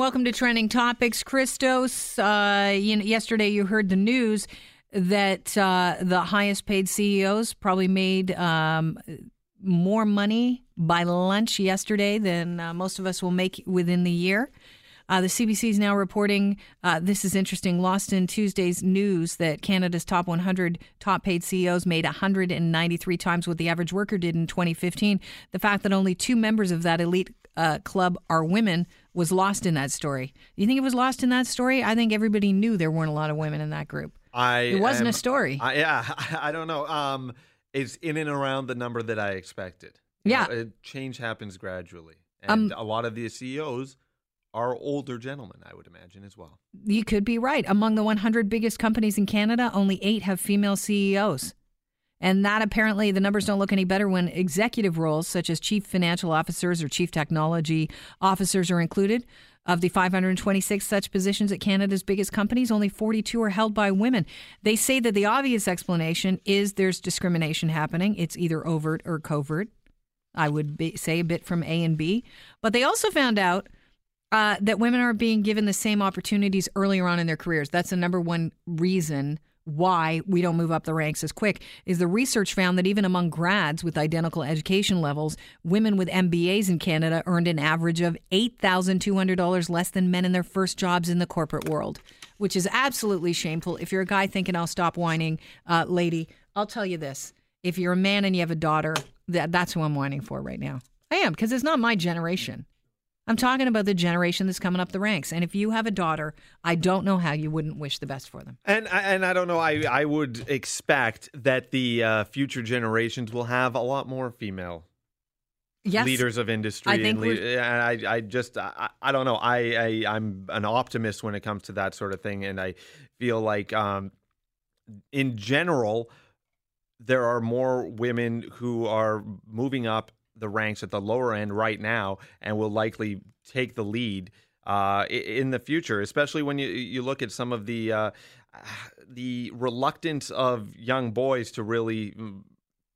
Welcome to Trending Topics. Christos, uh, you know, yesterday you heard the news that uh, the highest paid CEOs probably made um, more money by lunch yesterday than uh, most of us will make within the year. Uh, the CBC is now reporting uh, this is interesting. Lost in Tuesday's news that Canada's top 100 top paid CEOs made 193 times what the average worker did in 2015. The fact that only two members of that elite uh, club are women was lost in that story. Do you think it was lost in that story? I think everybody knew there weren't a lot of women in that group. I It wasn't am- a story. I, yeah, I don't know. Um, it's in and around the number that I expected. You Yeah. know, it- change happens gradually, and Um, a lot of the CEOs are older gentlemen. I would imagine as well. You could be right. Among the 100 biggest companies in Canada, only eight have female CEOs. And that apparently, the numbers don't look any better when executive roles such as chief financial officers or chief technology officers are included. Of the 526 such positions at Canada's biggest companies, only 42 are held by women. They say that the obvious explanation is there's discrimination happening. It's either overt or covert. I would be, say a bit from A and B. But they also found out uh, that women aren't being given the same opportunities earlier on in their careers. That's the number one reason why we don't move up the ranks as quick. Is the research found that even among grads with identical education levels, women with MBAs in Canada earned an average of eight thousand two hundred dollars less than men in their first jobs in the corporate world, which is absolutely shameful. If you're a guy thinking I'll stop whining, uh, lady, I'll tell you this: if you're a man and you have a daughter, that that's who I'm whining for right now. I am because it's not my generation. I'm talking about the generation that's coming up the ranks. And if you have a daughter, I don't know how you wouldn't wish the best for them. And and I don't know. I I would expect that the uh, future generations will have a lot more female Yes. leaders of industry. I think and, lead, I I just I, I don't know. I, I I'm an optimist when it comes to that sort of thing, and I feel like um, in general there are more women who are moving up the ranks at the lower end right now, and will likely take the lead. Uh, in the future, especially when you you look at some of the uh, the reluctance of young boys to really mm,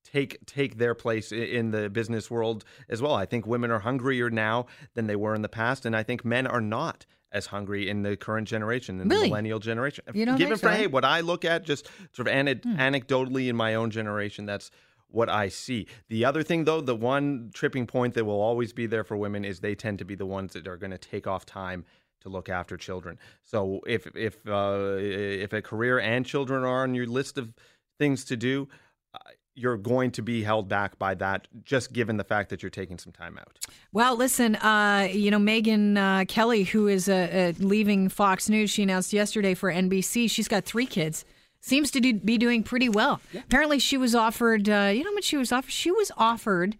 take take their place in the business world as well. I think women are hungrier now than they were in the past, and I think men are not as hungry in the current generation, in Really? the millennial generation. You Given so, for eh? hey, what I look at, just sort of Hmm. anecdotally in my own generation, that's what I see. The other thing, though, the one tripping point that will always be there for women is they tend to be the ones that are going to take off time to look after children. So if if uh, if a career and children are on your list of things to do, uh, you're going to be held back by that, just given the fact that you're taking some time out. Well, listen, uh, you know, Megyn uh, Kelly, who is uh, uh, leaving Fox News, she announced yesterday for NBC, she's got three kids. Seems to do, be doing pretty well. Apparently, she was offered, uh, you know how much she was offered? She was offered,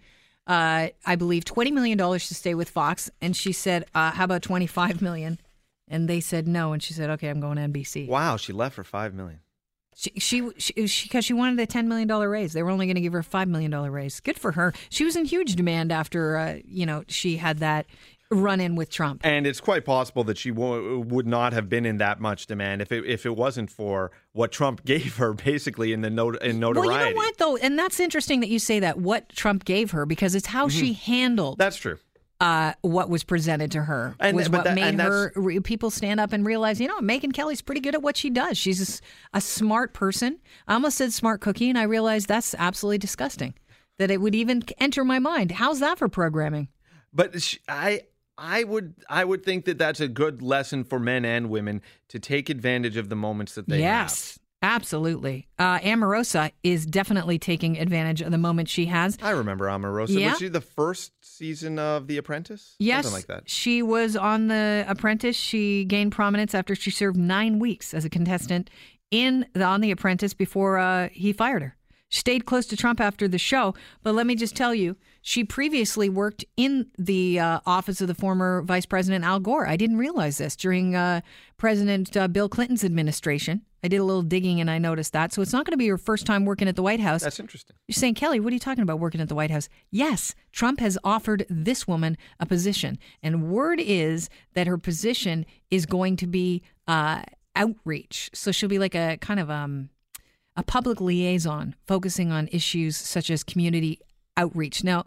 uh, I believe, $20 million to stay with Fox. And she said, uh, how about 25 million? And they said no. And she said, okay, I'm going to NBC. Wow, she left for five million. She she she she, 'cause she wanted a ten million dollar raise. They were only going to give her a five million dollar raise. Good for her. She was in huge demand after uh, you know she had that run in with Trump. And it's quite possible that she wo- would not have been in that much demand if it if it wasn't for what Trump gave her, basically in the not- in notoriety. Well, you know what though, and that's interesting that you say that. What Trump gave her because it's how she handled Mm-hmm. That's true. uh, what was presented to her And- was what that- made her re- people stand up and realize, you know, Megyn Kelly's pretty good at what she does. She's a smart person. I almost said smart cookie, and I realized that's absolutely disgusting. That it would even enter my mind. How's that for programming? But sh- I I would I would think that that's a good lesson for men and women to take advantage of the moments that they have. yes, absolutely. Uh, Omarosa is definitely taking advantage of the moment she has. I remember Omarosa. Yeah. Was she the first season of The Apprentice? Yes, Something like that. she was on The Apprentice. She gained prominence after she served nine weeks as a contestant in the, on The Apprentice before uh, he fired her. Stayed close to Trump after the show, but let me just tell you, she previously worked in the uh, office of the former Vice President Al Gore. I didn't realize this during uh, President uh, Bill Clinton's administration. I did a little digging and I noticed that. So it's not going to be your first time working at the White House. That's interesting. You're saying, Kelly, what are you talking about working at the White House? Yes, Trump has offered this woman a position. And word is that her position is going to be uh, outreach. So she'll be like a kind of um, a public liaison focusing on issues such as community outreach. Now,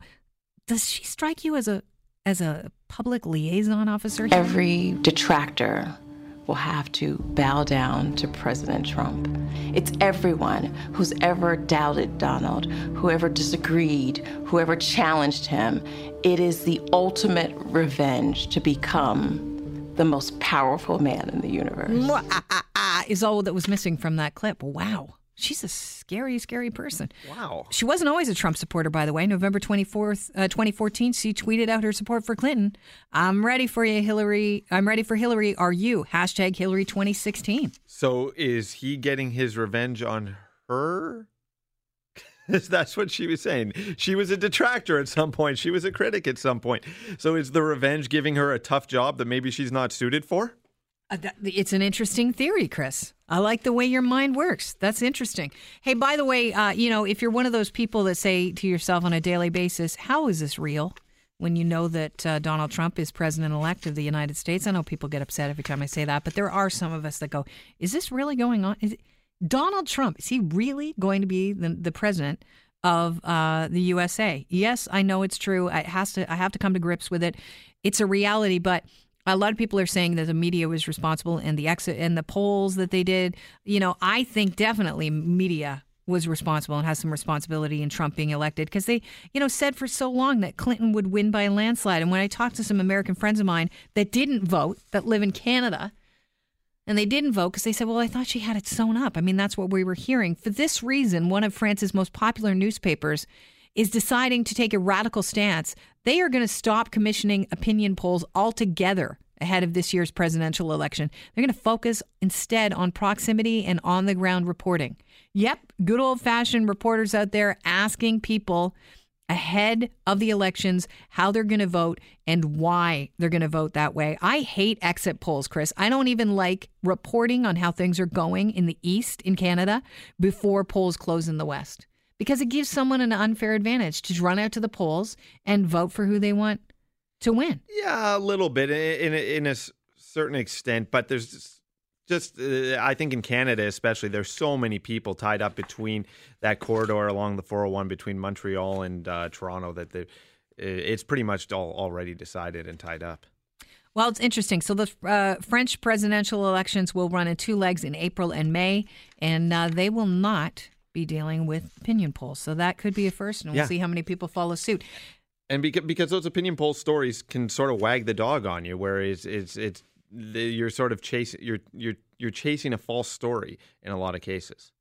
does she strike you as a as a public liaison officer. Every detractor will have to bow down to President Trump. It's everyone who's ever doubted Donald, whoever disagreed, whoever challenged him. It is the ultimate revenge to become the most powerful man in the universe. Ah, ah, ah, is all that was missing from that clip. Wow. She's a scary, scary person. Wow. She wasn't always a Trump supporter, by the way. November 24th, uh, 2014, she tweeted out her support for Clinton. I'm ready for you, Hillary. I'm ready for Hillary. Are you? Hashtag Hillary 2016. So is he getting his revenge on her? That's what she was saying. She was a detractor at some point. She was a critic at some point. So is the revenge giving her a tough job that maybe she's not suited for? Uh, it's an interesting theory, Chris. I like the way your mind works. That's interesting. Hey, by the way, uh, you know, if you're one of those people that say to yourself on a daily basis, "How is this real?" When you know that uh, Donald Trump is president elect of the United States, I know people get upset every time I say that, but there are some of us that go, "Is this really going on? Is it, Donald Trump is he really going to be the, the president of uh, the USA?" Yes, I know it's true. It has to. I have to come to grips with it. It's a reality, but a lot of people are saying that the media was responsible and the exit and the polls that they did. You know, I think definitely media was responsible and has some responsibility in Trump being elected because they, you know, said for so long that Clinton would win by a landslide. And when I talked to some American friends of mine that didn't vote, that live in Canada, and they didn't vote because they said, well, I thought she had it sewn up. I mean, that's what we were hearing. For this reason, one of France's most popular newspapers is deciding to take a radical stance. They are going to stop commissioning opinion polls altogether ahead of this year's presidential election. They're going to focus instead on proximity and on the ground reporting. Yep, good old fashioned reporters out there asking people ahead of the elections how they're going to vote and why they're going to vote that way. I hate exit polls, Chris. I don't even like reporting on how things are going in the East in Canada before polls close in the West because it gives someone an unfair advantage to run out to the polls and vote for who they want to win. Yeah, a little bit in a, in a certain extent, but there's just, just uh, I think in Canada especially, there's so many people tied up between that corridor along the 401 between Montreal and uh, Toronto that it's pretty much all already decided and tied up. Well, it's interesting. So the uh, French presidential elections will run in two legs in April and May, and uh, they will not be dealing with opinion polls. So that could be a first, and we'll yeah. see how many people follow suit. And because because those opinion poll stories can sort of wag the dog on you, whereas it's it's you're sort of chasing you're you're you're chasing a false story in a lot of cases.